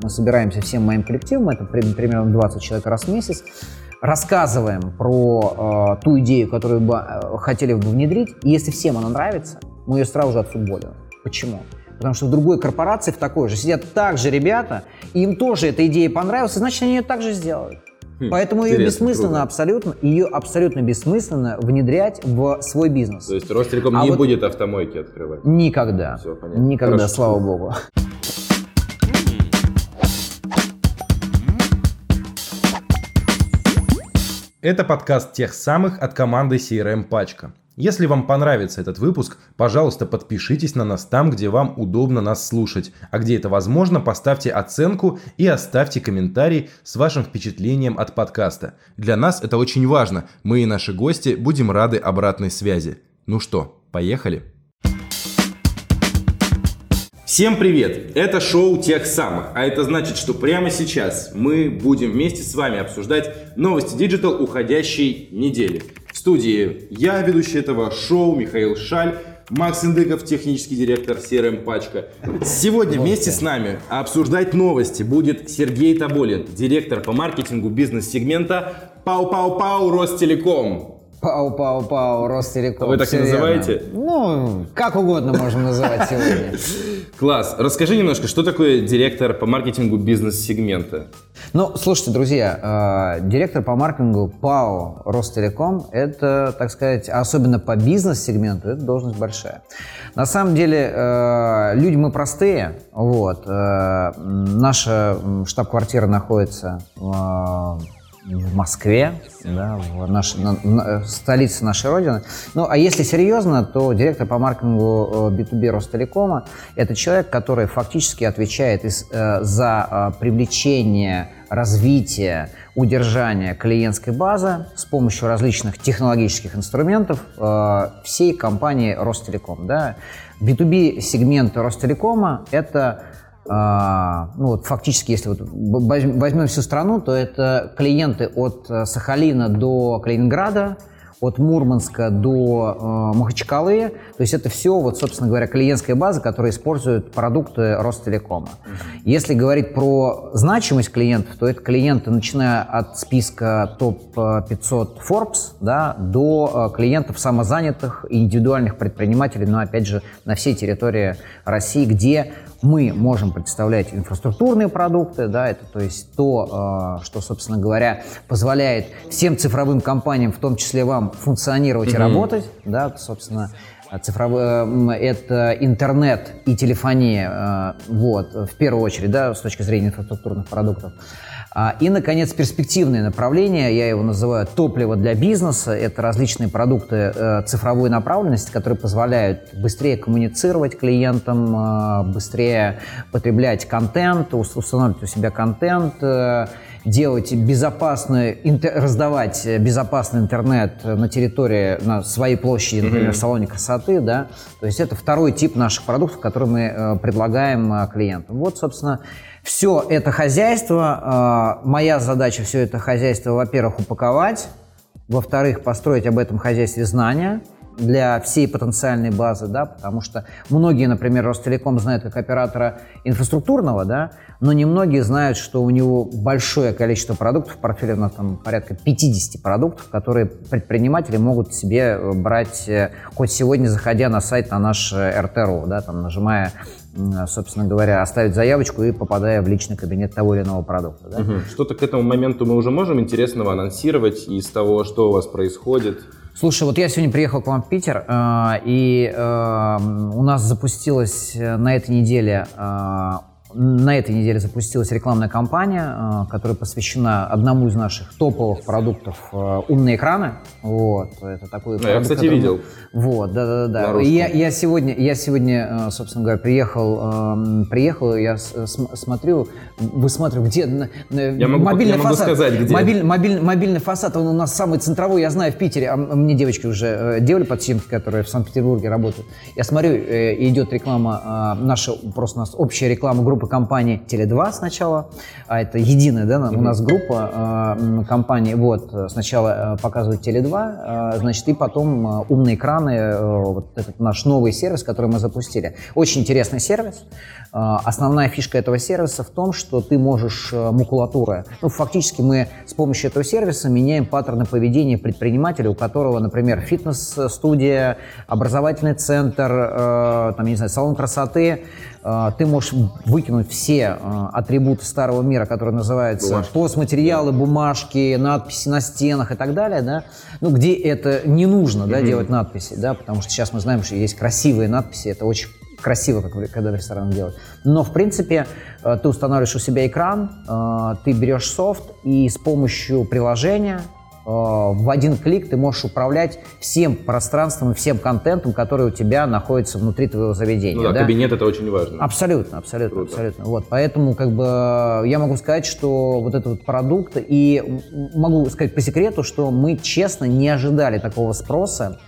Мы собираемся всем моим коллективом, это примерно 20 человек раз в месяц, рассказываем про э, ту идею, которую бы э, хотели бы внедрить, и если всем она нравится, мы ее сразу же отфутболим. Почему? Потому что в другой корпорации, в такой же, сидят также ребята, и им тоже эта идея понравилась, и значит, они ее также сделают. Хм, Поэтому ее бессмысленно круто. абсолютно, ее абсолютно бессмысленно внедрять в свой бизнес. То есть Ростелеком а не вот будет автомойки открывать? Никогда. Все, понятно. Никогда, Хорошо. слава богу. Это подкаст тех самых от команды CRM Пачка. Если вам понравится этот выпуск, пожалуйста, подпишитесь на нас там, где вам удобно нас слушать. А где это возможно, поставьте оценку и оставьте комментарий с вашим впечатлением от подкаста. Для нас это очень важно. Мы и наши гости будем рады обратной связи. Ну что, поехали? Всем привет! Это шоу тех самых, а это значит, что прямо сейчас мы будем вместе с вами обсуждать новости Digital уходящей недели. В студии я, ведущий этого шоу, Михаил Шаль, Макс Индыков, технический директор CRM Пачка. Сегодня вместе с нами обсуждать новости будет Сергей Таболин, директор по маркетингу бизнес-сегмента Пау-Пау-Пау Ростелеком. Пау-пау-пау, Ростелеком. А вы так и называете? Верно. Ну, как угодно можем называть сегодня. Класс. Расскажи немножко, что такое директор по маркетингу бизнес-сегмента? Ну, слушайте, друзья, э, директор по маркетингу ПАО Ростелеком – это, так сказать, особенно по бизнес-сегменту, это должность большая. На самом деле, э, люди мы простые. Вот. Э, наша штаб-квартира находится в Москве, да, в наш, на, на, столице нашей Родины. Ну, а если серьезно, то директор по маркетингу B2B э, Ростелекома – это человек, который фактически отвечает из, э, за э, привлечение, развитие, удержание клиентской базы с помощью различных технологических инструментов э, всей компании Ростелеком. Да. B2B сегмент Ростелекома – это ну вот фактически, если вот возьмем всю страну, то это клиенты от э, Сахалина до Калининграда, от Мурманска до э, Махачкалы. То есть это все, вот, собственно говоря, клиентская база, которая использует продукты Ростелекома. Если говорить про значимость клиентов, то это клиенты, начиная от списка топ-500 Forbes да, до э, клиентов самозанятых индивидуальных предпринимателей, но, опять же, на всей территории России, где мы можем представлять инфраструктурные продукты, да, это то есть то, э, что, собственно говоря, позволяет всем цифровым компаниям, в том числе вам, функционировать mm-hmm. и работать, да, собственно, цифровой, это интернет и телефония, э, вот, в первую очередь, да, с точки зрения инфраструктурных продуктов. А, и, наконец, перспективные направления, я его называю топливо для бизнеса. Это различные продукты э, цифровой направленности, которые позволяют быстрее коммуницировать клиентам, э, быстрее потреблять контент, устанавливать у себя контент, э, делать безопасный, раздавать безопасный интернет на территории, на своей площади, например, mm-hmm. в салоне красоты, да. То есть это второй тип наших продуктов, которые мы предлагаем клиентам. Вот, собственно, все это хозяйство, э, моя задача все это хозяйство, во-первых, упаковать, во-вторых, построить об этом хозяйстве знания для всей потенциальной базы, да, потому что многие, например, Ростелеком знают как оператора инфраструктурного, да, но немногие знают, что у него большое количество продуктов, в портфеле у нас там порядка 50 продуктов, которые предприниматели могут себе э, брать э, хоть сегодня, заходя на сайт на наш РТРУ, да, там нажимая собственно говоря, оставить заявочку и попадая в личный кабинет того или иного продукта. Да? Угу. Что-то к этому моменту мы уже можем интересного анонсировать из того, что у вас происходит? Слушай, вот я сегодня приехал к вам в Питер, э, и э, у нас запустилась э, на этой неделе на этой неделе запустилась рекламная кампания, э, которая посвящена одному из наших топовых продуктов э, «Умные экраны». Вот, это такой ну, продукт, я, кстати, который... видел. Вот, да-да-да. Я, я, сегодня, я сегодня, э, собственно говоря, приехал, приехал, я смотрю, высматриваю, где я могу, мобильный я могу фасад. сказать, где. Мобиль, мобиль, мобильный фасад, он у нас самый центровой, я знаю, в Питере. А мне девочки уже делали подсъемки, которые в Санкт-Петербурге работают. Я смотрю, идет реклама, наша, просто у нас общая реклама группы группа компаний Теле2 сначала, а это единая, да, у нас группа э, компаний, вот, сначала э, показывают Теле2, э, значит, и потом э, умные экраны, э, вот этот наш новый сервис, который мы запустили. Очень интересный сервис. Э, основная фишка этого сервиса в том, что ты можешь э, макулатуры, ну, фактически мы с помощью этого сервиса меняем паттерны поведения предпринимателя, у которого, например, фитнес-студия, образовательный центр, э, там, не знаю, салон красоты, э, ты можешь выкинуть все э, атрибуты старого мира, которые называются Бумажки. постматериалы, бумажки, надписи на стенах и так далее, да, ну, где это не нужно, да, делать надписи, да, потому что сейчас мы знаем, что есть красивые надписи, это очень красиво, как когда в ресторанах делают. Но, в принципе, э, ты устанавливаешь у себя экран, э, ты берешь софт, и с помощью приложения в один клик ты можешь управлять всем пространством и всем контентом, который у тебя находится внутри твоего заведения. Ну да, да? кабинет это очень важно. Абсолютно, абсолютно, Круто. абсолютно. Вот, поэтому как бы я могу сказать, что вот этот вот продукт и могу сказать по секрету, что мы честно не ожидали такого спроса,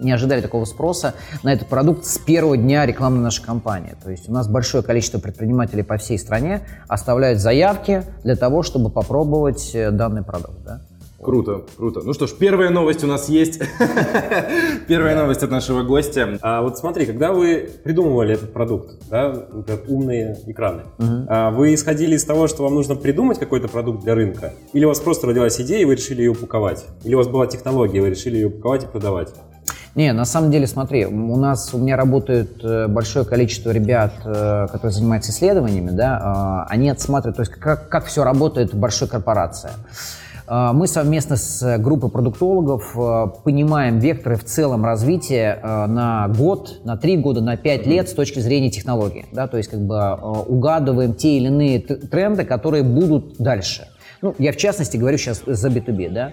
не ожидали такого спроса на этот продукт с первого дня рекламы нашей компании. То есть у нас большое количество предпринимателей по всей стране оставляют заявки для того, чтобы попробовать э, данный продукт. Да? Круто, круто. Ну что ж, первая новость у нас есть. Первая новость от нашего гостя. А вот смотри, когда вы придумывали этот продукт, да, умные экраны, а вы исходили из того, что вам нужно придумать какой-то продукт для рынка? Или у вас просто родилась идея, и вы решили ее упаковать? Или у вас была технология, и вы решили ее упаковать и продавать? Не, на самом деле, смотри, у нас, у меня работает э, большое количество ребят, э, которые занимаются исследованиями, да, э, они отсматривают, то есть как, как все работает в большой корпорации. Э, Мы совместно с группой продуктологов э, понимаем векторы в целом развития э, на год, на три года, на пять лет с точки зрения технологии. Да? То есть как бы э, угадываем те или иные тренды, которые будут дальше. Ну, я в частности говорю сейчас за B2B, да.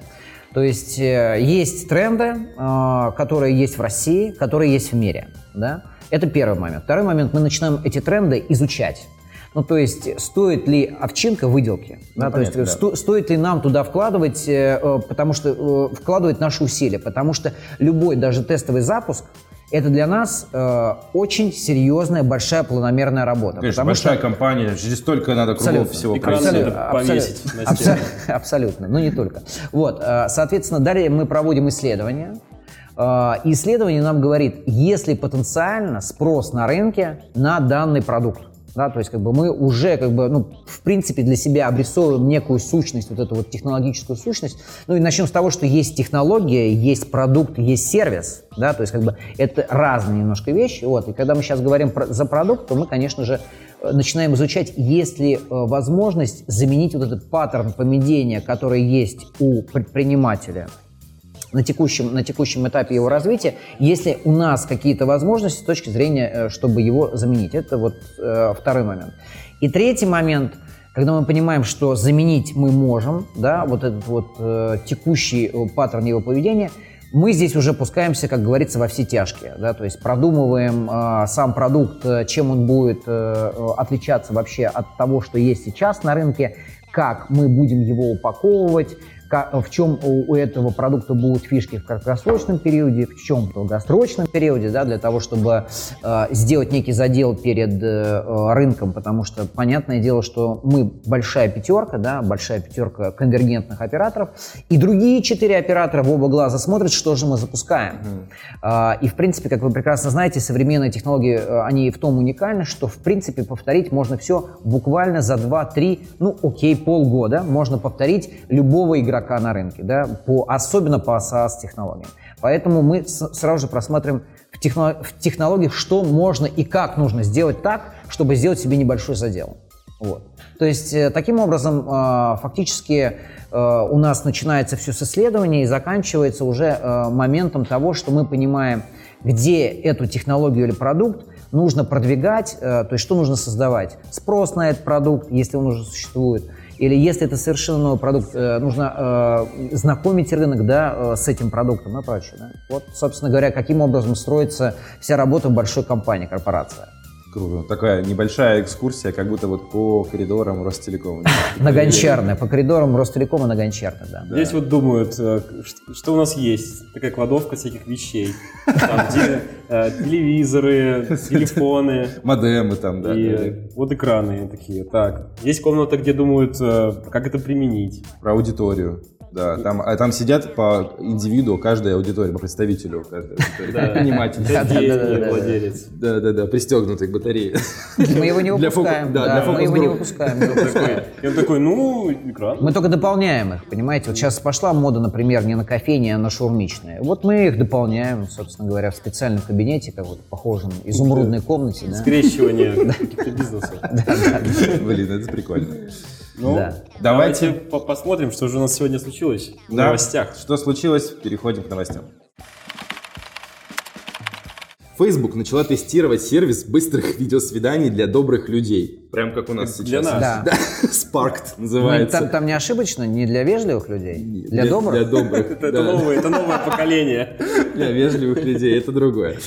То есть э, есть тренды, э, которые есть в России, которые есть в мире, да. Это первый момент. Второй момент, мы начинаем эти тренды изучать. Ну, то есть, стоит ли овчинка выделки? да, то есть, понятно, да. сто- стоит ли нам туда вкладывать, э, э, потому что э, вкладывать наши усилия, потому что любой, даже тестовый запуск, это для нас э, очень серьезная, большая планомерная работа. Конечно, потому большая что- компания, здесь столько надо кругом Абсолютно. всего надо повесить на абсо- стену. Абсолютно, но не только. Вот, э, соответственно, далее мы проводим исследования. Э, Исследование нам говорит, есть ли потенциально спрос на рынке на данный продукт. Да, то есть как бы мы уже как бы, ну, в принципе для себя обрисовываем некую сущность, вот эту вот технологическую сущность. Ну и начнем с того, что есть технология, есть продукт, есть сервис, да, то есть как бы это разные немножко вещи. Вот, и когда мы сейчас говорим про- за продукт, то мы, конечно же, э, начинаем изучать, есть ли э, возможность заменить вот этот паттерн поведения, который есть у предпринимателя на текущем, на текущем этапе его развития, если у нас какие-то возможности с точки зрения, э, чтобы его заменить. Это вот э, второй момент. И третий момент, когда мы понимаем, что заменить мы можем, да, вот этот вот э, текущий э, паттерн его поведения, мы здесь уже пускаемся, как говорится, во все тяжкие, да, то есть продумываем э, сам продукт, э, чем он будет э, отличаться вообще от того, что есть сейчас на рынке, как мы будем его упаковывать, в чем у, этого продукта будут фишки в краткосрочном периоде, в чем в долгосрочном периоде, да, для того, чтобы э, сделать некий задел перед э, э, рынком, потому что понятное дело, что мы большая пятерка, да, большая пятерка конвергентных операторов, и другие четыре оператора в оба глаза смотрят, что же мы запускаем. А, И, в принципе, как вы прекрасно знаете, современные технологии, э, они в том уникальны, что, в принципе, повторить можно все буквально за 2-3, ну, окей, полгода. Можно повторить любого игрока на рынке, да, по, особенно по SaaS-технологиям. Поэтому мы с- сразу же просматриваем в, техно- в технологиях, что можно и как нужно сделать так, чтобы сделать себе небольшой задел. Вот. То есть э, таким образом э, фактически э, у нас начинается все с исследования и заканчивается уже моментом того, что мы понимаем, где эту технологию или продукт нужно продвигать, то есть что нужно создавать. Спрос на этот продукт, если он уже существует, или если это совершенно новый продукт, э, нужно э, знакомить рынок да, э, с этим продуктом и прочее. Да? Вот, собственно говоря, каким образом строится вся работа в большой компании, корпорация. Круто. Такая небольшая экскурсия, как будто вот по коридорам Ростелекома. На Гончарной, по коридорам Ростелекома на Гончарной, да. Здесь вот думают, э, что у нас есть. Такая кладовка всяких вещей. Там где, э, телевизоры, телефоны. Модемы там, да. и вот экраны такие. Так, есть комната, где думают, э, как это применить. Про аудиторию. Да, там, а там сидят по индивиду каждой аудитории, по представителю каждой аудитории. Да. Предприниматель. Да, да, да, да, да. владелец. Да, да, да, пристегнутый к батарее. Мы его не выпускаем. да, мы его не выпускаем. он такой, ну, экран. Мы только дополняем их, понимаете? Вот сейчас пошла мода, например, не на кофейни, а на шаурмичные. Вот мы их дополняем, собственно говоря, в специальном кабинете, как вот похожем изумрудной комнате. Скрещивание каких-то бизнесов. Блин, это прикольно. Ну, Да. давайте Давайте- по- посмотрим, что же у нас сегодня случилось в Да. новостях. Что случилось? Переходим к новостям. Facebook начала тестировать сервис быстрых видеосвиданий для добрых людей. Прям как у нас сейчас. Для нас. Да. Да, Sparked Ну, называется. Там, там не ошибочно, не для вежливых людей, для, добрых. Для добрых, да. новое, это новое поколение. Для вежливых людей, это другое.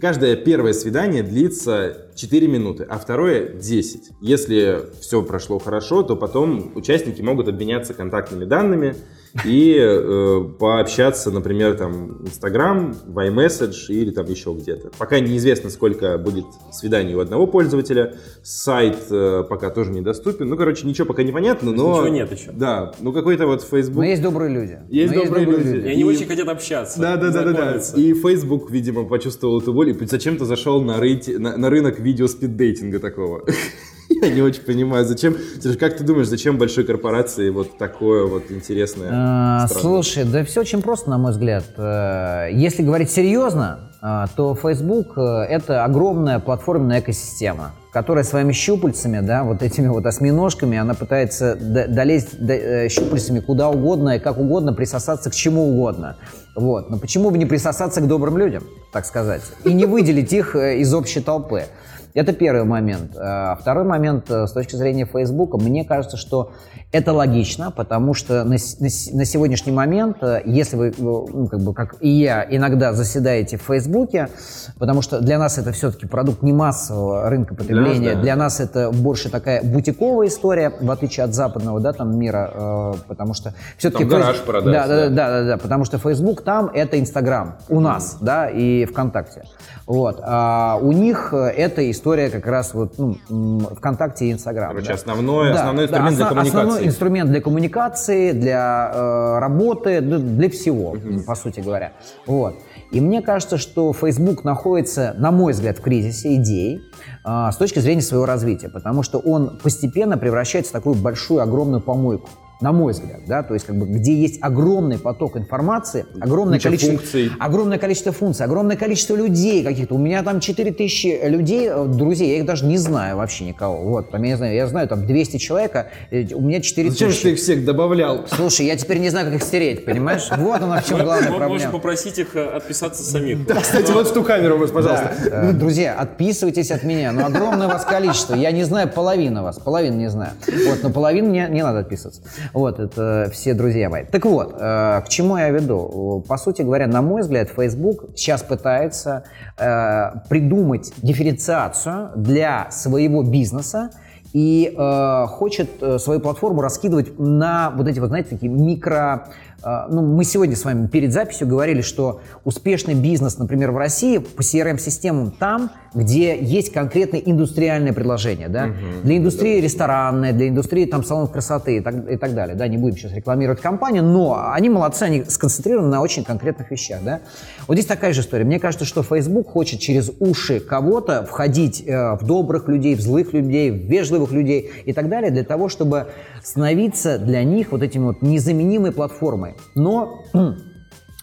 Каждое первое свидание длится 4 минуты, а второе 10. Если все прошло хорошо, то потом участники могут обменяться контактными данными и э, пообщаться, например, там, Instagram, в iMessage или там еще где-то. Пока неизвестно, сколько будет свиданий у одного пользователя. Сайт э, пока тоже недоступен. Ну, короче, ничего пока непонятно, но... ничего нет еще. Да, ну какой-то вот Facebook... Но есть добрые люди. Есть Но добрые люди. И они И- очень хотят общаться. Да, да, да, да. И Facebook, видимо, почувствовал эту боль и зачем-то зашел на, рейти- на, на рынок видео спиддейтинга такого. Я не очень понимаю, зачем. Как ты думаешь, зачем большой корпорации вот такое вот интересное? А? Слушай, да все очень просто, на мой взгляд. Э, Если говорить серьезно, а, то Facebook э, это огромная платформенная экосистема, которая своими щупальцами, да, вот этими вот осьминожками, она пытается долезть э, щупальцами куда угодно и как угодно присосаться к чему угодно. Вот. Но почему бы не присосаться к добрым людям, так сказать, и не выделить их э, из общей толпы? Это первый момент. А Второй момент э, с точки зрения Facebook, мне кажется, что это логично, потому что на, на на сегодняшний момент, э, если вы, э, ну, как бы, как и я, иногда заседаете в Фейсбуке, потому что для нас это все-таки продукт не массового рынка потребления, да. для нас это больше такая бутиковая история, в отличие от западного, да, там мира, э, потому что все-таки... Там гараж продать, да, да, да. да, да, да, потому что Facebook там это Инстаграм, у нас, да, и ВКонтакте. Вот. А у них э, это история как раз вот ну, ВКонтакте и Инстаграм. Короче, да. основной, Да, основной да, инструмент для основ- коммуникации. Основной инструмент для коммуникации, для э, работы, для, для всего, по сути говоря. Вот. И мне кажется, что Facebook находится, на мой взгляд, в кризисе идей э, с точки зрения своего развития, потому что он постепенно превращается в такую большую, огромную помойку. На мой взгляд, да, то есть как бы где есть огромный поток информации, огромное Куча количество функций. огромное количество функций, огромное количество людей каких-то. У меня там 4000 людей, э, друзей, я их даже не знаю вообще никого. Вот, там, я не знаю, я знаю там 200 человека, э, у меня 4000. Зачем же ты их всех добавлял? Слушай, я теперь не знаю, как их стереть, понимаешь? Вот она в чем главная Мо- Можешь проблема. попросить их э, отписаться самих. Кстати, вот в ту камеру, пожалуйста. Да, э, друзья, отписывайтесь от меня. Ну, огромное вас количество. Я не знаю половину вас, половину не знаю. Вот, но половину не надо отписываться. Вот, это все друзья мои. Так вот, э, к чему я веду? По сути говоря, на мой взгляд, Facebook сейчас пытается э, придумать дифференциацию для своего бизнеса и э, хочет э, свою платформу раскидывать на вот эти вот, знаете, такие микро... э, ну, мы сегодня с вами перед записью говорили, что успешный бизнес, например, в России по CRM-системам там, где есть конкретное индустриальное предложение, да, для индустрии ресторанной, для индустрии там салонов красоты и так, и так далее, да, не будем сейчас рекламировать компанию, но они молодцы, они сконцентрированы на очень конкретных вещах, да. Вот здесь такая же история. Мне кажется, что Facebook хочет через уши кого-то входить э, в добрых людей, в злых людей, в вежливых людей и так далее, для того, чтобы становиться для них вот этим вот незаменимой платформой. Но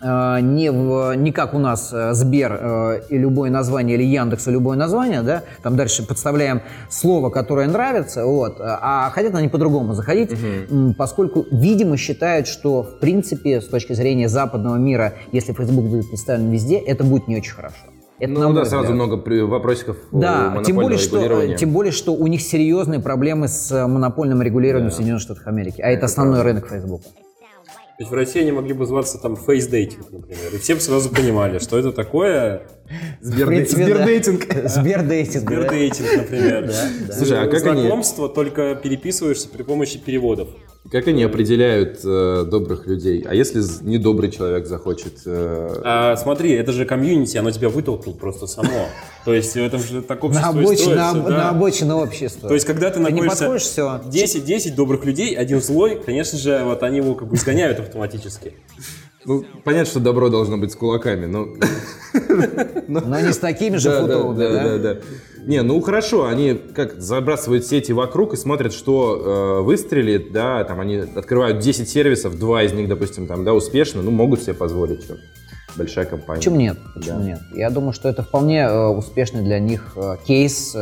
э, не, в, не как у нас э, Сбер э, и любое название, или Яндекс и любое название, да, там дальше подставляем слово, которое нравится, вот, а хотят они по-другому заходить, м, поскольку, видимо, считают, что, в принципе, с точки зрения западного мира, если Facebook будет представлен везде, это будет не очень хорошо. Это Ну да, сразу взгляд. много вопросиков у Да, тем более, что, тем более, что у них серьезные проблемы с э, монопольным регулированием в Соединенных Штатах Америки, а это, основной рынок Facebook. Есть в России они могли бы зваться там фейсдейтинг, например. И все бы сразу понимали, что это такое. Сбердейтинг. Сбердейтинг. Сбердейтинг, например. Слушай, а как они- Знакомство только переписываешься при помощи переводов. Как они определяют э, добрых людей? А если недобрый человек захочет... э, А смотри, это же комьюнити, оно тебя вытолкнет просто само. То есть в этом же так общество На и обочине, на, об- да. на обочине общества. То есть, когда ты находишься... подходишь, все. 10, 10 добрых людей, один злой, конечно же, вот они его как бы изгоняют автоматически. Ну, понятно, что добро должно быть с кулаками, но... Но не с такими же футовыми, да, да? да. Не, ну хорошо, они как забрасывают сети вокруг и смотрят, что э, выстрелит, да, там они открывают 10 сервисов, два из них, допустим, там, да, успешно, ну, могут себе позволить, что большая компания. Почему нет? Почему нет? Я думаю, что это вполне э, успешный для них э, кейс.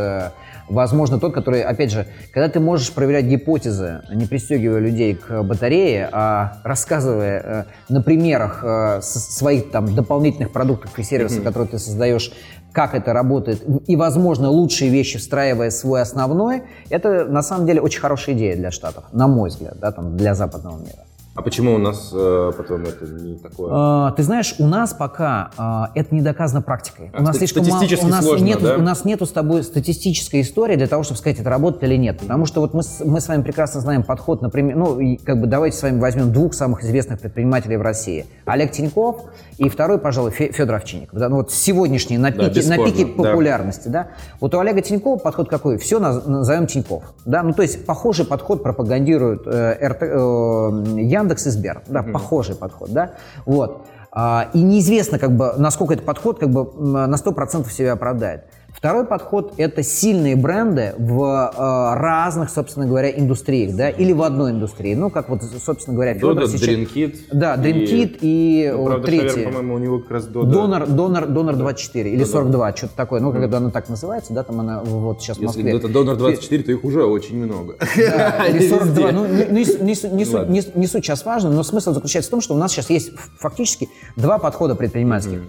Возможно, тот, который, опять же, когда ты можешь проверять гипотезы, не пристегивая людей к батарее, а рассказывая э, на примерах э, своих там дополнительных продуктов и сервисов, которые ты создаешь, как это работает, и, возможно, лучшие вещи встраивая свой основной, это на самом деле очень хорошая идея для Штатов, на мой взгляд, да, там, для западного мира. А почему у нас э, потом это не такое? А, Ты знаешь, у нас пока а, это не доказано практикой. А, у нас слишком мало, у нас сложно, нету, да? у нас нету с тобой статистической истории для того, чтобы сказать, это работает или нет. Потому что вот мы, с- мы с вами прекрасно знаем подход, например, ну и как бы давайте с вами возьмем двух самых известных предпринимателей в России: Олег Тиньков и второй, пожалуй, Фе- Федор Овчинников. Да, ну вот сегодняшний на Да, пике, на бесспорно, пике да. популярности, да. Вот у Олега Тинькова подход какой? Все назовем Тиньков, да. Ну то есть похожий подход пропагандируют э, РТ, э, Яндекс и Сбер, да, похожий подход, да. Вот. А, и неизвестно, как бы, насколько этот подход как бы на 100% себя оправдает. Второй подход – это сильные бренды в э, разных, собственно говоря, индустриях, да, или в одной индустрии. Ну, как вот, собственно говоря, Федор Дода, сейчас- Дринкит. Да, Dreamkit и, Ну, вот правда, третий. Шаверма, по-моему, у него как раз Дода. Донор, донор, донор 24 или 42, что-то такое. Ну, когда она так называется, да, там она вот сейчас в Если Москве. это Донор 24, то их уже очень много. Да, или Они 42. везде. Ну, не, суть сейчас важно, но смысл заключается в том, что у нас сейчас есть фактически два подхода предпринимательских.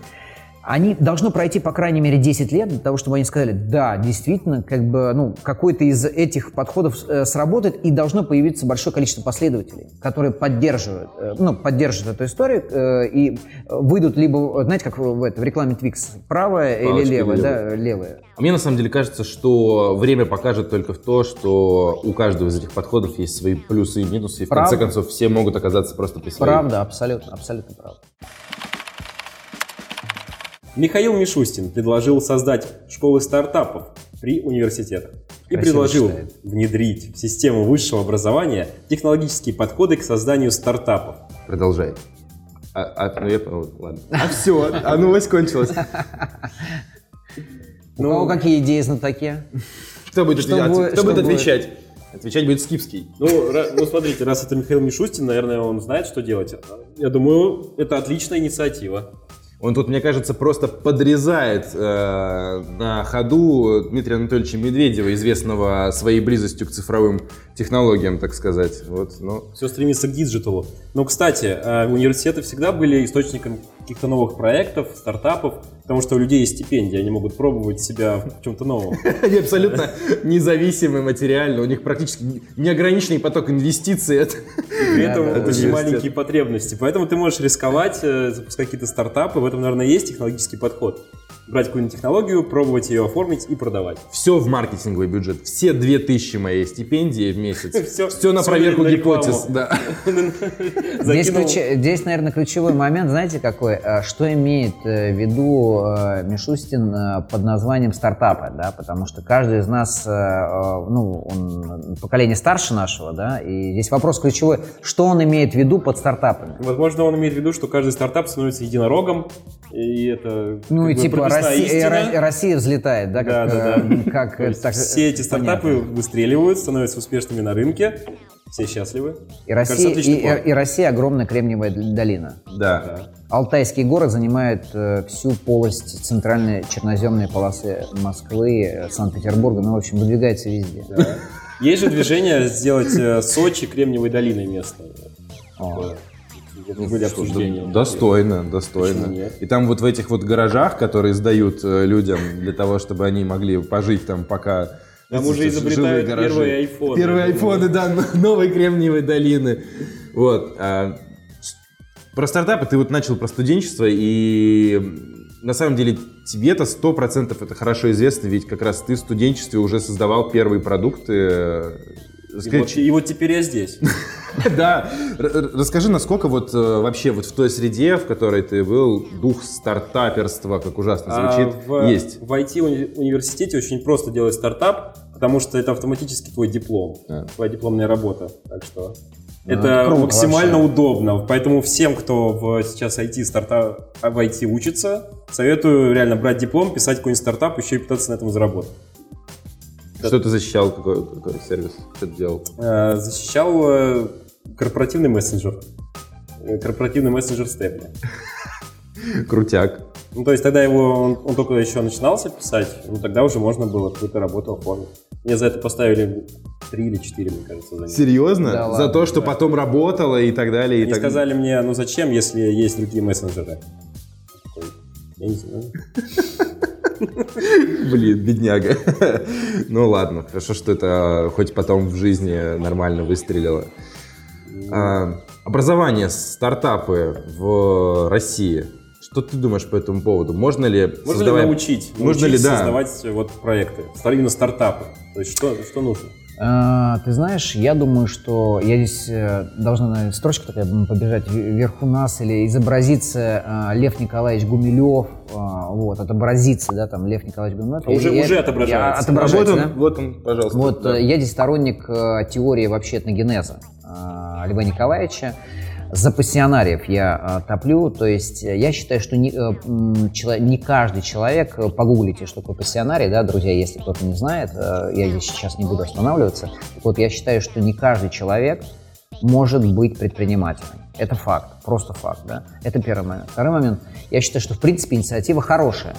Они должны пройти, по крайней мере, 10 лет для того, чтобы они сказали, да, действительно, как бы, ну, какой-то из этих подходов э, сработает, и должно появиться большое количество последователей, которые поддерживают, э, ну, поддержат эту историю э, и выйдут либо, знаете, как в, это, в рекламе Twix, правая или Палочка левая, или да, левая. А мне на самом деле кажется, что время покажет только в то, что у каждого из этих подходов есть свои плюсы и минусы, и в Правда. конце концов все могут оказаться просто при своей. Правда, абсолютно, абсолютно правда. Михаил Мишустин предложил создать школы стартапов при университетах и Красиво предложил читает. внедрить в систему высшего образования технологические подходы к созданию стартапов. Продолжай. А, а, ну я понял, ладно. А все, а новость кончилась. У Ну, кого какие идеи знатоки? Кто будет, Что отвечать? будет- Кто будет отвечать? Отвечать будет Скипский. Ну, ну, смотрите, раз это Михаил Мишустин, наверное, он знает, что делать. Я думаю, это отличная инициатива. Он тут, мне кажется, просто подрезает э, на ходу Дмитрия Анатольевича Медведева, известного своей близостью к цифровым технологиям, так сказать. Вот, ну, Все стремится к digital у. Но, кстати, э, университеты всегда были источником каких-то новых проектов, стартапов, потому что у людей есть стипендии, они могут пробовать себя в чем-то новом. Они абсолютно независимы материально, у них практически неограниченный поток инвестиций. При этом очень маленькие потребности. Поэтому ты можешь рисковать, э, запускать какие-то стартапы. В этом, наверное, есть технологический подход. Брать какую-нибудь технологию, пробовать ее оформить и продавать. Все в маркетинговый бюджет, все 2000 моей стипендии в месяц. Всё- Все на проверку на гипотез. Да. Здесь, ключи- здесь, наверное, ключевой момент, знаете, какой? А, Что имеет э, в виду э, Мишустин э, под названием стартапы, да? Потому что каждый из нас, э, э, ну, он поколение старше нашего, да? И здесь вопрос ключевой, что он имеет в виду под стартапами? Возможно, он имеет в виду, что каждый стартап становится единорогом, и это Ну и типа Россия. Ро- Россия взлетает, да? Да, Как, да, э, да. как, так, все эти стартапы понятно. выстреливают, становятся успешными на рынке, все счастливы. И Кажется, Россия, отличный и, и Россия огромная кремниевая долина. Да. Алтайский город занимает э, всю полость центральной черноземной полосы Москвы, э, Санкт-Петербурга, ну, в общем, выдвигается везде. Есть же движение сделать э, Сочи Кремниевой долиной местной. Были обсуждения. Достойно, достойно. И там вот в этих вот гаражах, которые сдают э, людям для того, чтобы они могли пожить там пока... Там уже изобретают первые айфоны. Первые айфоны, да, новой Кремниевой долины. Вот. а, Про стартапы ты вот начал про студенчество, и на самом деле тебе-то сто процентов это хорошо известно, ведь как раз ты в студенчестве уже создавал первые продукты. э, И вот, и вот теперь я здесь. Да, расскажи, насколько вот э, вообще вот в той среде, в которой ты был, дух стартаперства, как ужасно А звучит, есть. В IT-университете очень просто делать стартап, потому что это автоматически твой диплом, твоя дипломная работа. Так что Ну, это круто максимально вообще. удобно. Поэтому всем, кто в, сейчас IT, стартап, а, в IT учится, советую реально брать диплом, писать какой-нибудь стартап, еще и пытаться на этом заработать. Что ты защищал, какой, какой сервис, что ты делал? Э, Защищал э, корпоративный мессенджер. Э, Корпоративный мессенджер Степли. Крутяк. Ну, то есть тогда его, он, он только еще начинался писать, ну, тогда уже можно было какую-то работу оформить. Мне за это поставили три или четыре, мне кажется, за. Серьезно? Да За ладно, то, что да. потом работало и так далее. И Они так... сказали мне, ну зачем, если есть другие мессенджеры? Я не знаю. Блин, бедняга. ну ладно, хорошо, что это хоть потом в жизни нормально выстрелило. А, образование, стартапы в России. Что ты думаешь по этому поводу? Можно ли Можно создавая- ли научить? Можно ли, да. создавать вот проекты? Именно стартапы. То есть что, что нужно? А, Ты знаешь, я думаю, что я здесь э, должна наверное, строчка такая побежать вверху нас или изобразиться а, Лев Николаевич Гумилев, а, вот, отобразиться, да, там Лев Николаевич Гумилев. А уже- Я- уже я- отображается. отображается, вот, да? он, вот он, пожалуйста. Вот Да. э, я здесь сторонник э, теории вообще этногенеза э, Льва Николаевича. За пассионариев я э, топлю, то есть э, я считаю, что не, э, не каждый человек, э, погуглите, что такое пассионарий, да, друзья, если кто-то не знает, э, я здесь сейчас не буду останавливаться. Вот я считаю, что не каждый человек может быть предпринимателем. Это факт, просто факт, да. Это первый момент. Второй момент, я считаю, что в принципе инициатива хорошая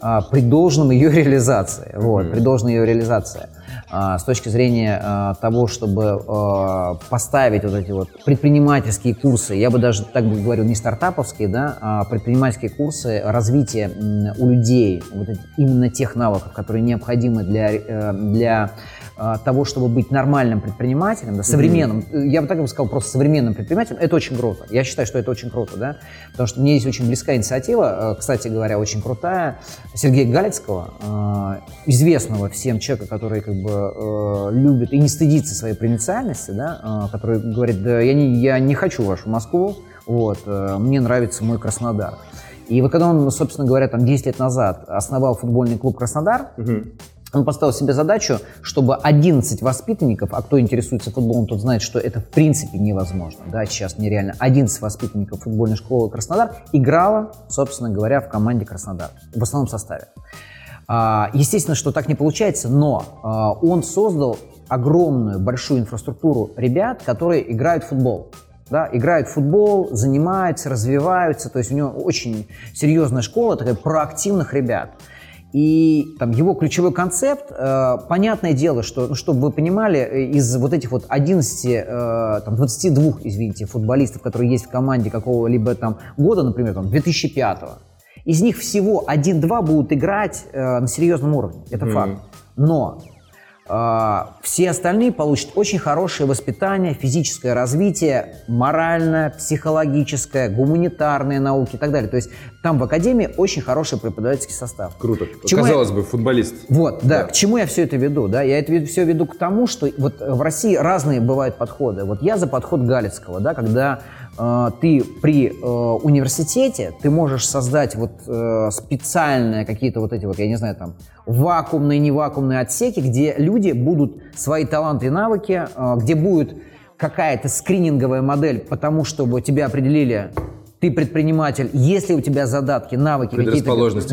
а, при должном ее реализации. Вот, при должной ее реализации. А, С точки зрения а, того, чтобы а, поставить вот эти вот предпринимательские курсы, я бы даже так бы говорил, не стартаповские, да, а предпринимательские курсы развития у людей вот эти- именно тех навыков, которые необходимы для, э, для того, чтобы быть нормальным предпринимателем, да, современным, э, я бы так бы сказал, просто современным предпринимателем, это очень круто. Я считаю, что это очень круто, да, потому что мне есть очень близкая инициатива, э, кстати говоря, очень крутая, Сергея Галицкого, э, известного всем человека, который как бы любит и не стыдится своей провинциальности, да, который говорит, да, я не, я не хочу вашу Москву, вот, мне нравится мой Краснодар. И вот когда он, собственно говоря, там 10 лет назад основал футбольный клуб «Краснодар», он поставил себе задачу, чтобы 11 воспитанников, а кто интересуется футболом, тот знает, что это в принципе невозможно, да, сейчас нереально. 11 воспитанников футбольной школы Краснодар играло, собственно говоря, в команде Краснодар, в основном составе. А, Естественно, что так не получается, но а, он создал огромную, большую инфраструктуру ребят, которые играют в футбол. Да, играют в футбол, занимаются, развиваются. То есть у него очень серьезная школа такая проактивных ребят. И там его ключевой концепт, э, понятное дело, что, ну, чтобы вы понимали, э, из вот этих вот 11, э, там, 22, извините, футболистов, которые есть в команде какого-либо там года, например, там, 2005 из них всего 1-2 будут играть э, на серьезном уровне. Это факт. Но все остальные получат очень хорошее воспитание, физическое развитие, моральное, психологическое, гуманитарные науки и так далее. То есть там в академии очень хороший преподавательский состав. Круто. К чему я- Казалось бы, футболист. Вот, да. К чему я все это веду? Да, я это все веду к тому, что вот в России разные бывают подходы. Вот я за подход Галицкого, да, когда ты при э, университете ты можешь создать вот э, специальные какие-то вот эти вот, я не знаю, там вакуумные, невакуумные отсеки, где люди будут свои таланты и навыки, э, где будет какая-то скрининговая модель, потому чтобы тебя определили ты предприниматель, если у тебя задатки, навыки, какие-то...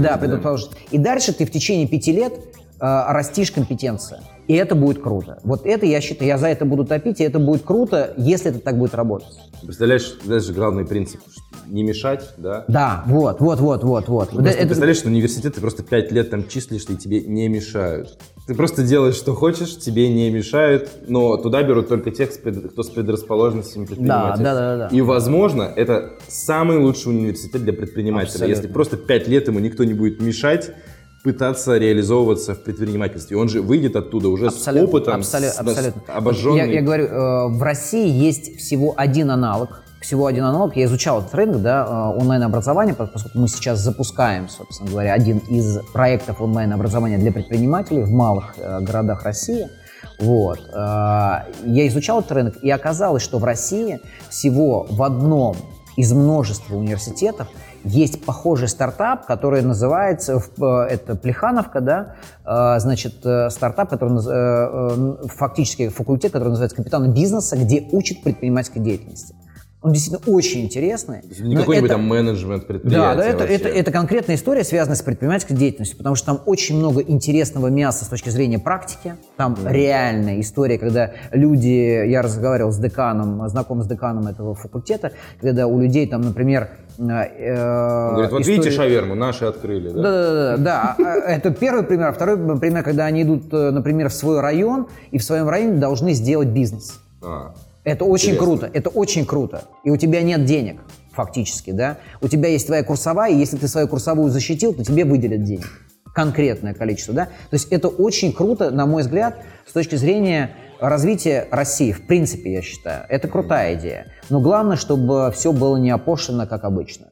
Да, предрасположенности. И дальше ты в течение пяти лет э, растишь компетенции. И это будет круто. Вот это я считаю, я за это буду топить, и это будет круто, если это так будет работать. Представляешь, даже главный принцип, что не мешать, да? Да, вот, вот, вот, вот, вот. Просто это- представляешь, что университет ты просто пять лет там числишься, и тебе не мешают. Ты просто делаешь, что хочешь, тебе не мешают, но туда берут только тех, кто с предрасположенностями предпринимателя. да, да, да, да. И, возможно, это самый лучший университет для предпринимателя. Абсолютно. Если просто пять лет ему никто не будет мешать, пытаться реализовываться в предпринимательстве. Он же выйдет оттуда уже Абсолютно, с опытом, абсолютно, с, абсолютно. обожженный. Я, я говорю, э, в России есть всего один аналог всего один аналог. Я изучал этот рынок, да, э, онлайн-образование, поскольку мы сейчас запускаем, собственно говоря, один из проектов онлайн-образования для предпринимателей в малых э, городах России. Вот. Э, я изучал этот рынок, и оказалось, что в России всего в одном из множества университетов есть похожий стартап, который называется, это Плехановка, да, значит, стартап, который фактически факультет, который называется «Капитан бизнеса», где учат предпринимательской деятельности. Он действительно очень интересный. Не какой-нибудь это, там менеджмент предприятия. Да, да это, это, это конкретная история, связанная с предпринимательской деятельностью, потому что там очень много интересного мяса с точки зрения практики. Там mm. реальная история, когда люди, я разговаривал с деканом, знаком с деканом этого факультета, когда у людей там, например, э, Он говорит, вот история... видите шаверму, наши открыли, да? Да, да, да, да. Это первый пример. А второй пример, когда они идут, э, например, в свой район, и в своем районе должны сделать бизнес. А. Это очень Интересно. круто, это очень круто. И у тебя нет денег, фактически, да? У тебя есть твоя курсовая, и если ты свою курсовую защитил, то тебе выделят денег. Конкретное количество, да? То есть это очень круто, на мой взгляд, с точки зрения развития России, в принципе, я считаю. Это крутая идея. Но главное, чтобы все было не опошлено, как обычно.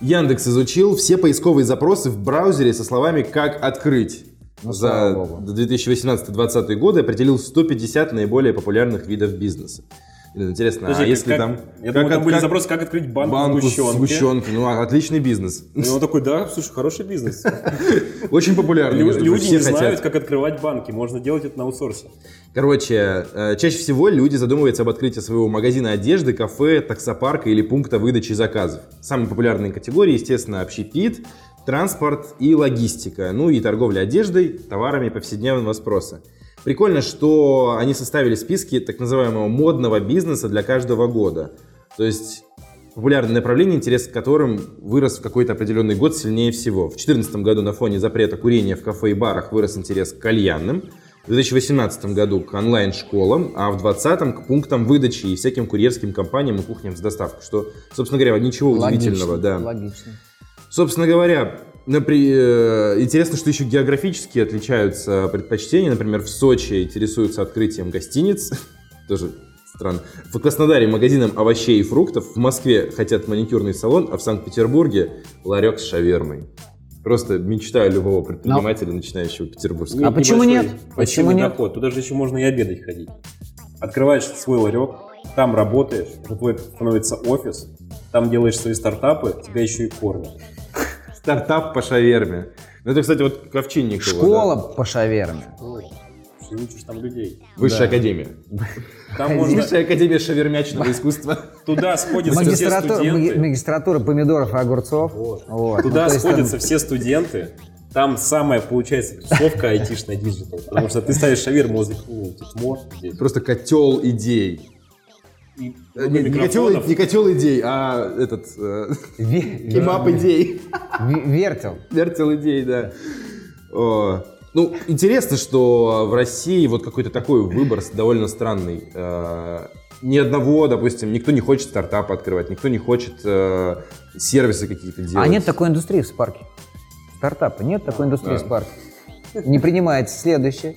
Яндекс изучил все поисковые запросы в браузере со словами «как открыть». Ну, за 2018-2020 годы определил 150 наиболее популярных видов бизнеса. Интересно, Подожди, а если как, там... Я как, думаю, там были запросы, как открыть банк банку сгущенки. сгущенки. Ну, а, отличный бизнес. И он такой, да, слушай, хороший бизнес. Очень популярный. Люди не знают, как открывать банки. Можно делать это на аутсорсе. Короче, э, чаще всего люди задумываются об открытии своего магазина одежды, кафе, таксопарка или пункта выдачи заказов. Самые популярные категории, естественно, общепит, транспорт и логистика, ну и торговля одеждой, товарами повседневного спроса. Прикольно, что они составили списки так называемого модного бизнеса для каждого года. То есть популярное направление, интерес к которым вырос в какой-то определенный год сильнее всего. В 2014 году на фоне запрета курения в кафе и барах вырос интерес к кальянным, в 2018 году к онлайн-школам, а в 2020 к пунктам выдачи и всяким курьерским компаниям и кухням с доставкой, что, собственно говоря, ничего логично, удивительного. Да. Логично. Собственно говоря, например, интересно, что еще географически отличаются предпочтения. Например, в Сочи интересуются открытием гостиниц. Тоже странно. В Краснодаре магазином овощей и фруктов. В Москве хотят маникюрный салон, а в Санкт-Петербурге ларек с шавермой. Просто мечта любого предпринимателя, Но... начинающего петербургского. А почему нет? Почему нет? Доход. Туда же еще можно и обедать ходить. Открываешь свой ларек, там работаешь, твой становится офис, там делаешь свои стартапы, тебя еще и кормят. Стартап по шаверме. Ну, это, кстати, вот Ковчинникова. Школа да? по шаверме. Ты учишь там людей. Высшая да. академия. Там можно... Высшая академия шавермячного искусства. Туда сходятся Магистратура, все студенты. Магистратура помидоров и огурцов. Вот. Вот. Туда ну, сходятся там... все студенты. Там самая, получается, тусовка айтишная digital. Потому что ты ставишь шаверму возле ну, Просто котел идей. Э, не, не, котел, не котел идей, а этот э, кебаб идей. Вертел. Вертел идей, да. Ну, интересно, что в России вот какой-то такой выбор довольно странный. Э, ни одного, допустим, никто не хочет стартап открывать, никто не хочет сервисы какие-то делать. А нет такой индустрии в Спарке? Стартапа нет такой индустрии да. в Спарке. Не принимается. Следующее.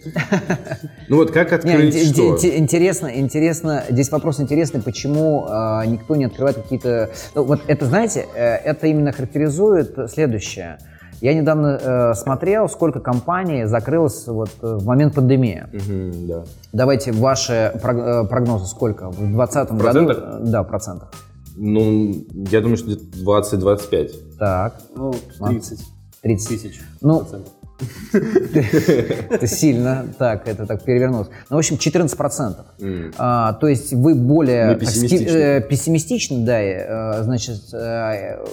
Ну вот как открыть не, что? Интересно, интересно. Здесь вопрос интересный, почему э, никто не открывает какие-то... Ну, вот это, знаете, э, это именно характеризует следующее. Я недавно э, смотрел, сколько компаний закрылось вот в момент пандемии. Угу, да. Давайте ваши э, прогнозы сколько? В 2020 году? Да, процентах. Ну, я думаю, что 20-25. Так. Ну, 30. 30 тысяч. Ну, процентов. Это сильно так, это так перевернулось. Ну, в общем, 14%. Mm. А, то есть вы более пессимистичны. Э, пессимистичны, да, э, значит, э,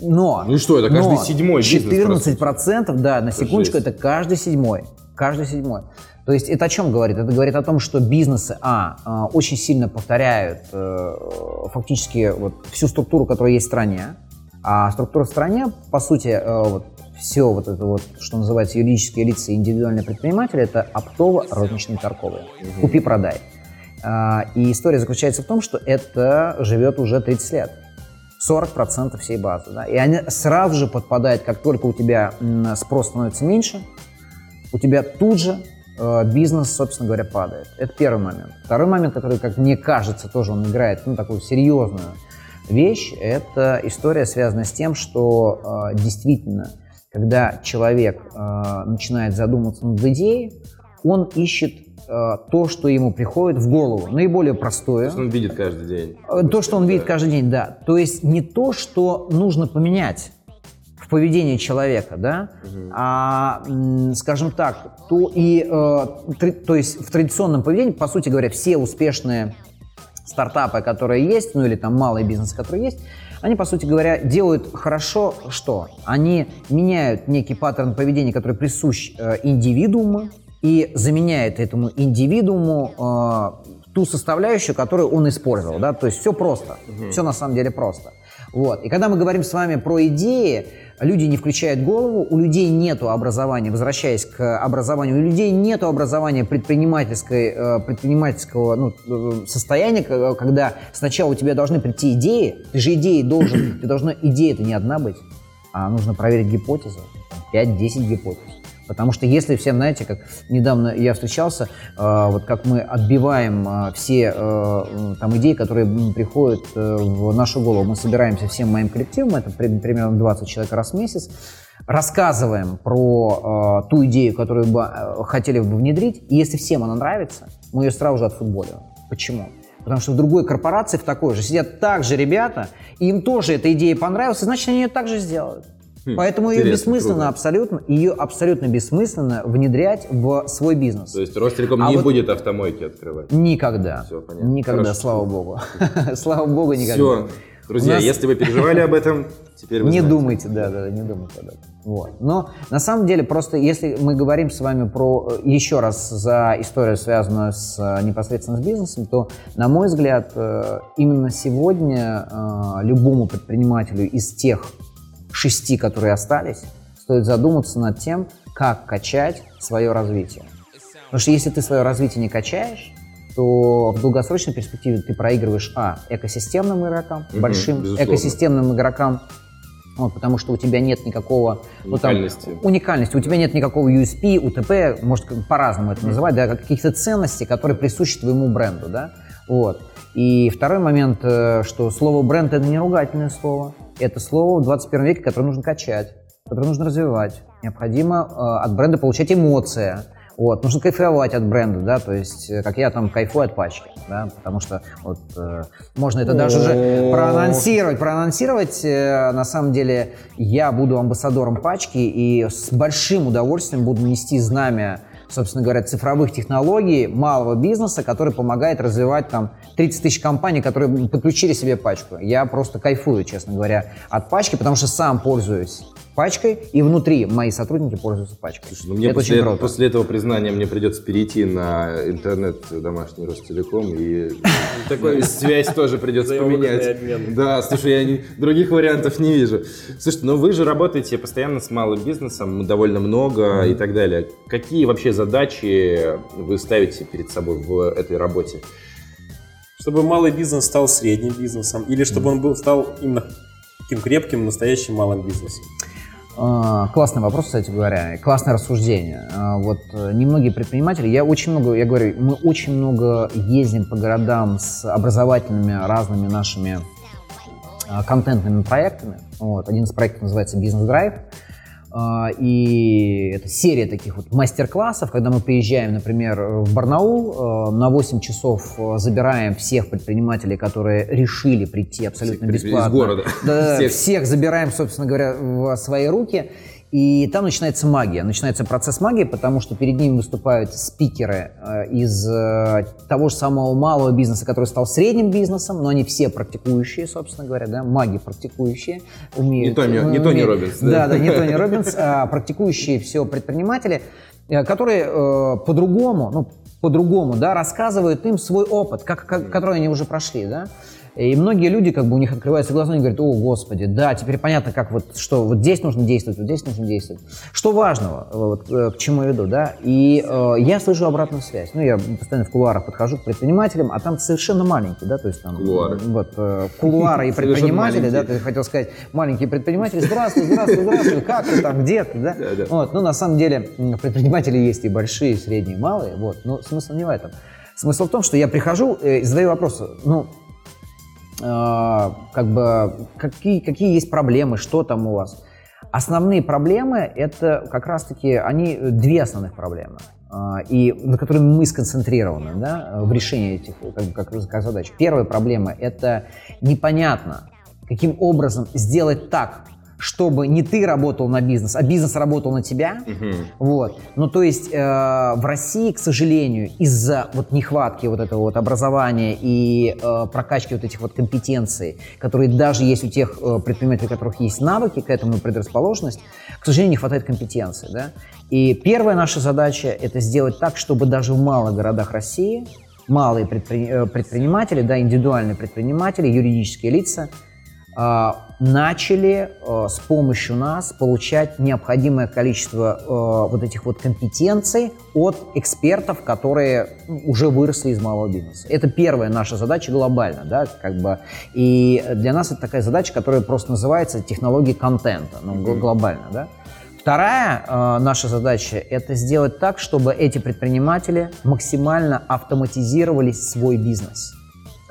но... Ну и что, это каждый седьмой 14%, процентов, да, на секундочку, это каждый седьмой. Каждый седьмой. То есть это о чем говорит? Это говорит о том, что бизнесы, а, очень сильно повторяют фактически вот всю структуру, которая есть в стране, а структура в стране, по сути, вот, все вот это вот, что называется юридические лица и индивидуальные предприниматели, это оптово-розничные торговые. Угу. Купи-продай. А, и история заключается в том, что это живет уже 30 лет. 40% всей базы. Да? И они сразу же подпадают, как только у тебя спрос становится меньше, у тебя тут же э, бизнес, собственно говоря, падает. Это первый момент. Второй момент, который, как мне кажется, тоже он играет ну, такую серьезную вещь, это история, связанная с тем, что э, действительно, когда человек э, начинает задумываться над идеей, он ищет э, то, что ему приходит в голову, наиболее простое. То, что он видит каждый день. Э, То, что он видит каждый день, да. То есть не то, что нужно поменять в поведении человека, да, а, м, скажем так, то и, э, то есть в традиционном поведении, по сути говоря, все успешные стартапы, которые есть, ну или там малый бизнес, который есть, они, по сути говоря, делают хорошо что? Они меняют некий паттерн поведения, который присущ э, индивидууму, и заменяет этому индивидууму э, ту составляющую, которую он использовал. Да? То есть все просто. Все на самом деле просто. Вот. И когда мы говорим с вами про идеи, люди не включают голову, у людей нет образования, возвращаясь к образованию, у людей нет образования предпринимательской, э, предпринимательского ну, э, состояния, к- когда сначала у тебя должны прийти идеи, ты же идеи должен, ты должна, идея это не одна быть, а нужно проверить гипотезы, 5-10 гипотез. Потому что если всем, знаете, как недавно я встречался, э, вот как мы отбиваем э, все э, там идеи, которые приходят э, в нашу голову, мы собираемся всем моим коллективом, это при- примерно 20 человек раз в месяц, рассказываем про э, ту идею, которую бы э, хотели бы внедрить, и если всем она нравится, мы ее сразу же отфутболиваем. Почему? Потому что в другой корпорации, в такой же, сидят также ребята, и им тоже эта идея понравилась, и значит, они ее также сделают. Хм, Поэтому ее бессмысленно круто. абсолютно, ее абсолютно бессмысленно внедрять в свой бизнес. То есть Ростелеком А не вот- будет автомойки открывать. Никогда. Всё, понятно. Никогда, Хорошо. слава богу. слава богу, никогда. Все, друзья, нас- если вы переживали об этом, теперь вы Не знаете. думайте, да, да, не думайте об этом. Вот. Но на самом деле просто, если мы говорим с вами про э, еще раз за историю, связанную с э, непосредственно с бизнесом, то, на мой взгляд, э, именно сегодня любому предпринимателю из тех шести, которые остались, стоит задуматься над тем, как качать свое развитие. Потому что если ты свое развитие не качаешь, то в долгосрочной перспективе ты проигрываешь, а, экосистемным игрокам, Мгм, большим безусловно. экосистемным игрокам, вот, потому что у тебя нет никакого ну, там, Уникальности. уникальности, у тебя нет никакого USP, УТП, может по-разному это называть, да, каких-то ценностей, которые присущи твоему бренду, да, вот. И второй момент, э, что слово бренд это не ругательное слово, это слово в 21 веке, которое нужно качать, которое нужно развивать. Необходимо э, от бренда получать эмоции, вот, нужно кайфовать от бренда, да, то есть, э, как я там кайфую от пачки, да, потому что вот э, можно это даже уже проанонсировать, проанонсировать. э, на самом деле, я буду амбассадором пачки и с большим удовольствием буду нести знамя, собственно говоря, цифровых технологий малого бизнеса, который помогает развивать там 30 тысяч компаний, которые подключили себе пачку. Я просто кайфую, честно говоря, от пачки, потому что сам пользуюсь пачкой, и внутри мои сотрудники пользуются пачкой. Слушай, ну мне это после, очень этого, круто. после этого признания мне придется перейти на интернет домашний Ростелеком и такую связь тоже придется поменять. Да, слушай, я других вариантов не вижу. Слушайте, ну вы же работаете постоянно с малым бизнесом, довольно много и так далее. Какие вообще задачи вы ставите перед собой в этой работе? Чтобы малый бизнес стал средним бизнесом, или чтобы он был, стал именно таким крепким, настоящим малым бизнесом. А, Классный вопрос, кстати говоря, классное рассуждение. А, Вот э, немногие предприниматели, я очень много, я говорю, мы очень много ездим по городам с образовательными разными нашими а, контентными проектами. Вот. Один из проектов называется «Бизнес Драйв». А, И это серия таких вот мастер-классов, когда мы приезжаем, например, в Барнаул, э, на 8 часов э, забираем всех предпринимателей, которые решили прийти абсолютно Всех из бесплатно. города. Да, Всех. всех забираем, собственно говоря, в свои руки. И там начинается магия, начинается процесс магии, потому что перед ним выступают спикеры э, из э, того же самого малого бизнеса, который стал средним бизнесом, но они все практикующие, собственно говоря, да, маги практикующие, умеют. Не Тони- э, не Тони Роббинс, да? Да, да, не Тони Роббинс, а практикующие все предприниматели, которые э, по-другому, ну, по-другому, да, рассказывают им свой опыт, как, как- который они уже прошли, да. И многие люди, как бы у них открываются глаза, они говорят, о, господи, да, теперь понятно, как вот, что вот здесь нужно действовать, вот здесь нужно действовать. Что важного, вот, э, к чему я веду, да? И э, я слышу обратную связь. Ну, я постоянно в кулуарах подхожу к предпринимателям, а там совершенно маленькие, да, то есть там... Кулуары. Вот, э, кулуары и предприниматели, да, ты хотел сказать, маленькие предприниматели, здравствуй, здравствуй, здравствуй, как ты там, где ты, да? Вот, ну, на самом деле, предприниматели есть и большие, и средние, и малые, вот, но смысл не в этом. Смысл в том, что я прихожу э, и задаю вопросы, ну, как бы, какие, какие есть проблемы, что там у вас? Основные проблемы, это как раз-таки, они, две основных проблемы, э, и на которые мы сконцентрированы, да, в решении этих, как, как, как задач. Первая проблема – это непонятно, каким образом сделать так, чтобы не ты работал на бизнес, а бизнес работал на тебя. Вот. Ну, то есть э, в России, к сожалению, из-за вот нехватки вот этого вот образования и э, прокачки вот этих вот компетенций, которые даже есть у тех э, предпринимателей, у которых есть навыки к этому предрасположенность, к сожалению, не хватает компетенции, да. И первая наша задача – это сделать так, чтобы даже в малых городах России малые предпри- э, предприниматели, да, индивидуальные предприниматели, юридические лица – начали э, с помощью нас получать необходимое количество э, вот этих вот компетенций от экспертов, которые ну, уже выросли из малого бизнеса. Это первая наша задача глобально, да, как бы. И для нас это такая задача, которая просто называется технологии контента, ну, гл- глобально, да. Вторая э, наша задача – это сделать так, чтобы эти предприниматели максимально автоматизировали свой бизнес.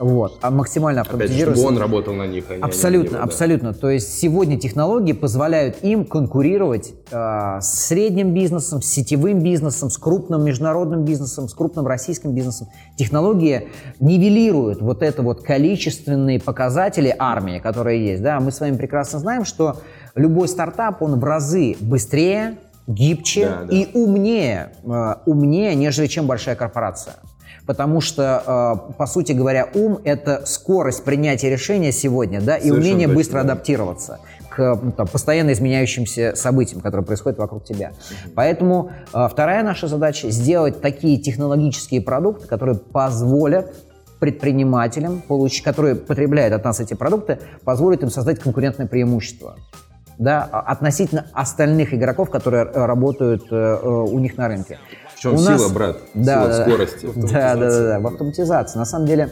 Вот, а максимально Опять автоматизировали. чтобы он работал на них, а не Абсолютно, него, да. абсолютно. То есть сегодня технологии позволяют им конкурировать э, с средним бизнесом, с сетевым бизнесом, с крупным международным бизнесом, с крупным российским бизнесом. Технологии нивелируют вот это вот количественные показатели армии, которые есть. Да? Мы с вами прекрасно знаем, что любой стартап, он в разы быстрее, гибче Да, да. и умнее, э, умнее, нежели чем большая корпорация. Потому что, э, по сути говоря, ум – это скорость принятия решения сегодня, да, и Совершенно умение точно, быстро да. адаптироваться к ну, там, постоянно изменяющимся событиям, которые происходят вокруг тебя. Поэтому э, вторая наша задача – сделать такие технологические продукты, которые позволят предпринимателям, получ- которые потребляют от нас эти продукты, позволят им создать конкурентное преимущество да, а- относительно остальных игроков, которые э, работают э, у них на рынке. Чем У сила, нас- брат? Да, сила да. скорости. Да, да, да, да, в автоматизации. На самом деле,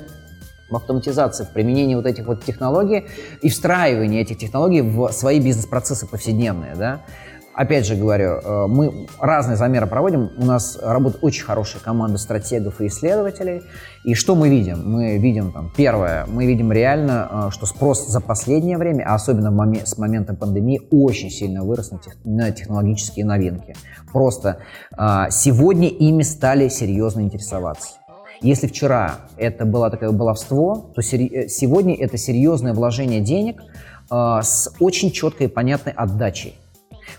в автоматизации, в применении вот этих вот технологий и встраивании этих технологий в свои бизнес-процессы повседневные, да. Опять же говорю, э, мы разные замеры проводим. У нас работает очень хорошая команда стратегов и исследователей. И что мы видим? Мы видим, там, первое, мы видим реально, э, что спрос за последнее время, а особенно с момента пандемии, очень сильно вырос на, тех- на технологические новинки. Просто э, сегодня ими стали серьезно интересоваться. Если вчера это было такое баловство, то сегодня это серьезное вложение денег с очень четкой и понятной отдачей.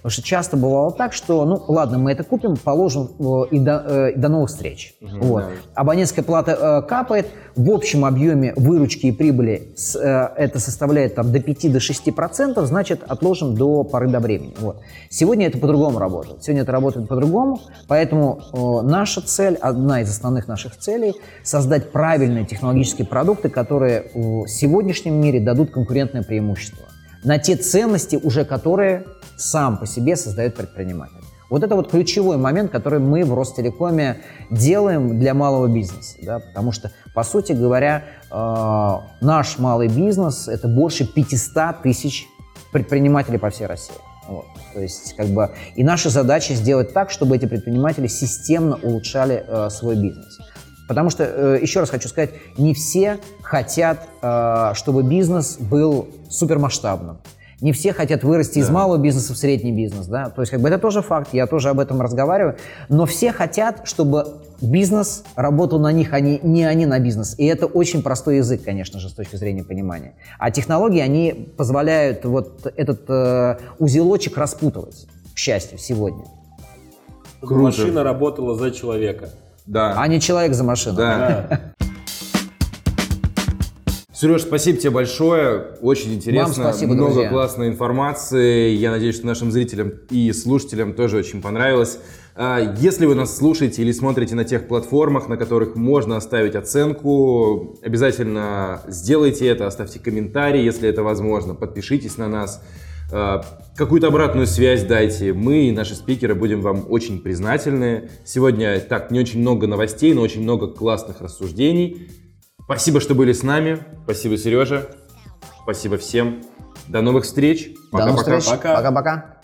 Потому что часто бывало так, что, ну ладно, мы это купим, положим э, и, до, э, и до новых встреч. вот. Абонентская плата э, капает, в общем объеме выручки и прибыли с, э, это составляет там, до 5 до 6 процентов, значит отложим до поры до времени. Вот. Сегодня это по-другому работает. Сегодня это работает по-другому, поэтому э, наша цель, одна из основных наших целей, создать правильные технологические продукты, которые в сегодняшнем мире дадут конкурентное преимущество на те ценности, уже которые сам по себе создает предприниматель. Вот это вот ключевой момент, который мы в Ростелекоме делаем для малого бизнеса, да, потому что, по сути говоря, э, наш малый бизнес – это больше 500 тысяч предпринимателей по всей России. Вот. То есть, как бы, и наша задача сделать так, чтобы эти предприниматели системно улучшали э, свой бизнес. Потому что, э, еще раз хочу сказать, не все хотят, э, чтобы бизнес был супермасштабным. Не все хотят вырасти из малого бизнеса в средний бизнес, да. То есть, как бы это тоже факт, я тоже об этом разговариваю. Но все хотят, чтобы бизнес работал на них, а не, не они на бизнес. И это очень простой язык, конечно же, с точки зрения понимания. А технологии, они позволяют вот этот э, узелочек распутывать, к счастью, сегодня. Чтобы Машина работала за человека. Да. А не человек за машину. Да. Сереж, спасибо тебе большое. Очень интересно. Вам спасибо, Много друзья. классной информации. Я надеюсь, что нашим зрителям и слушателям тоже очень понравилось. А, Если вы нас слушаете или смотрите на тех платформах, на которых можно оставить оценку, обязательно сделайте это, оставьте комментарий, если это возможно, подпишитесь на нас, какую-то обратную связь дайте. Мы и наши спикеры будем вам очень признательны. Сегодня так не очень много новостей, но очень много классных рассуждений. Спасибо, что были с нами. Спасибо, Сережа. Спасибо всем. До новых встреч. До новых Пока-пока. встреч. Пока. Пока-пока.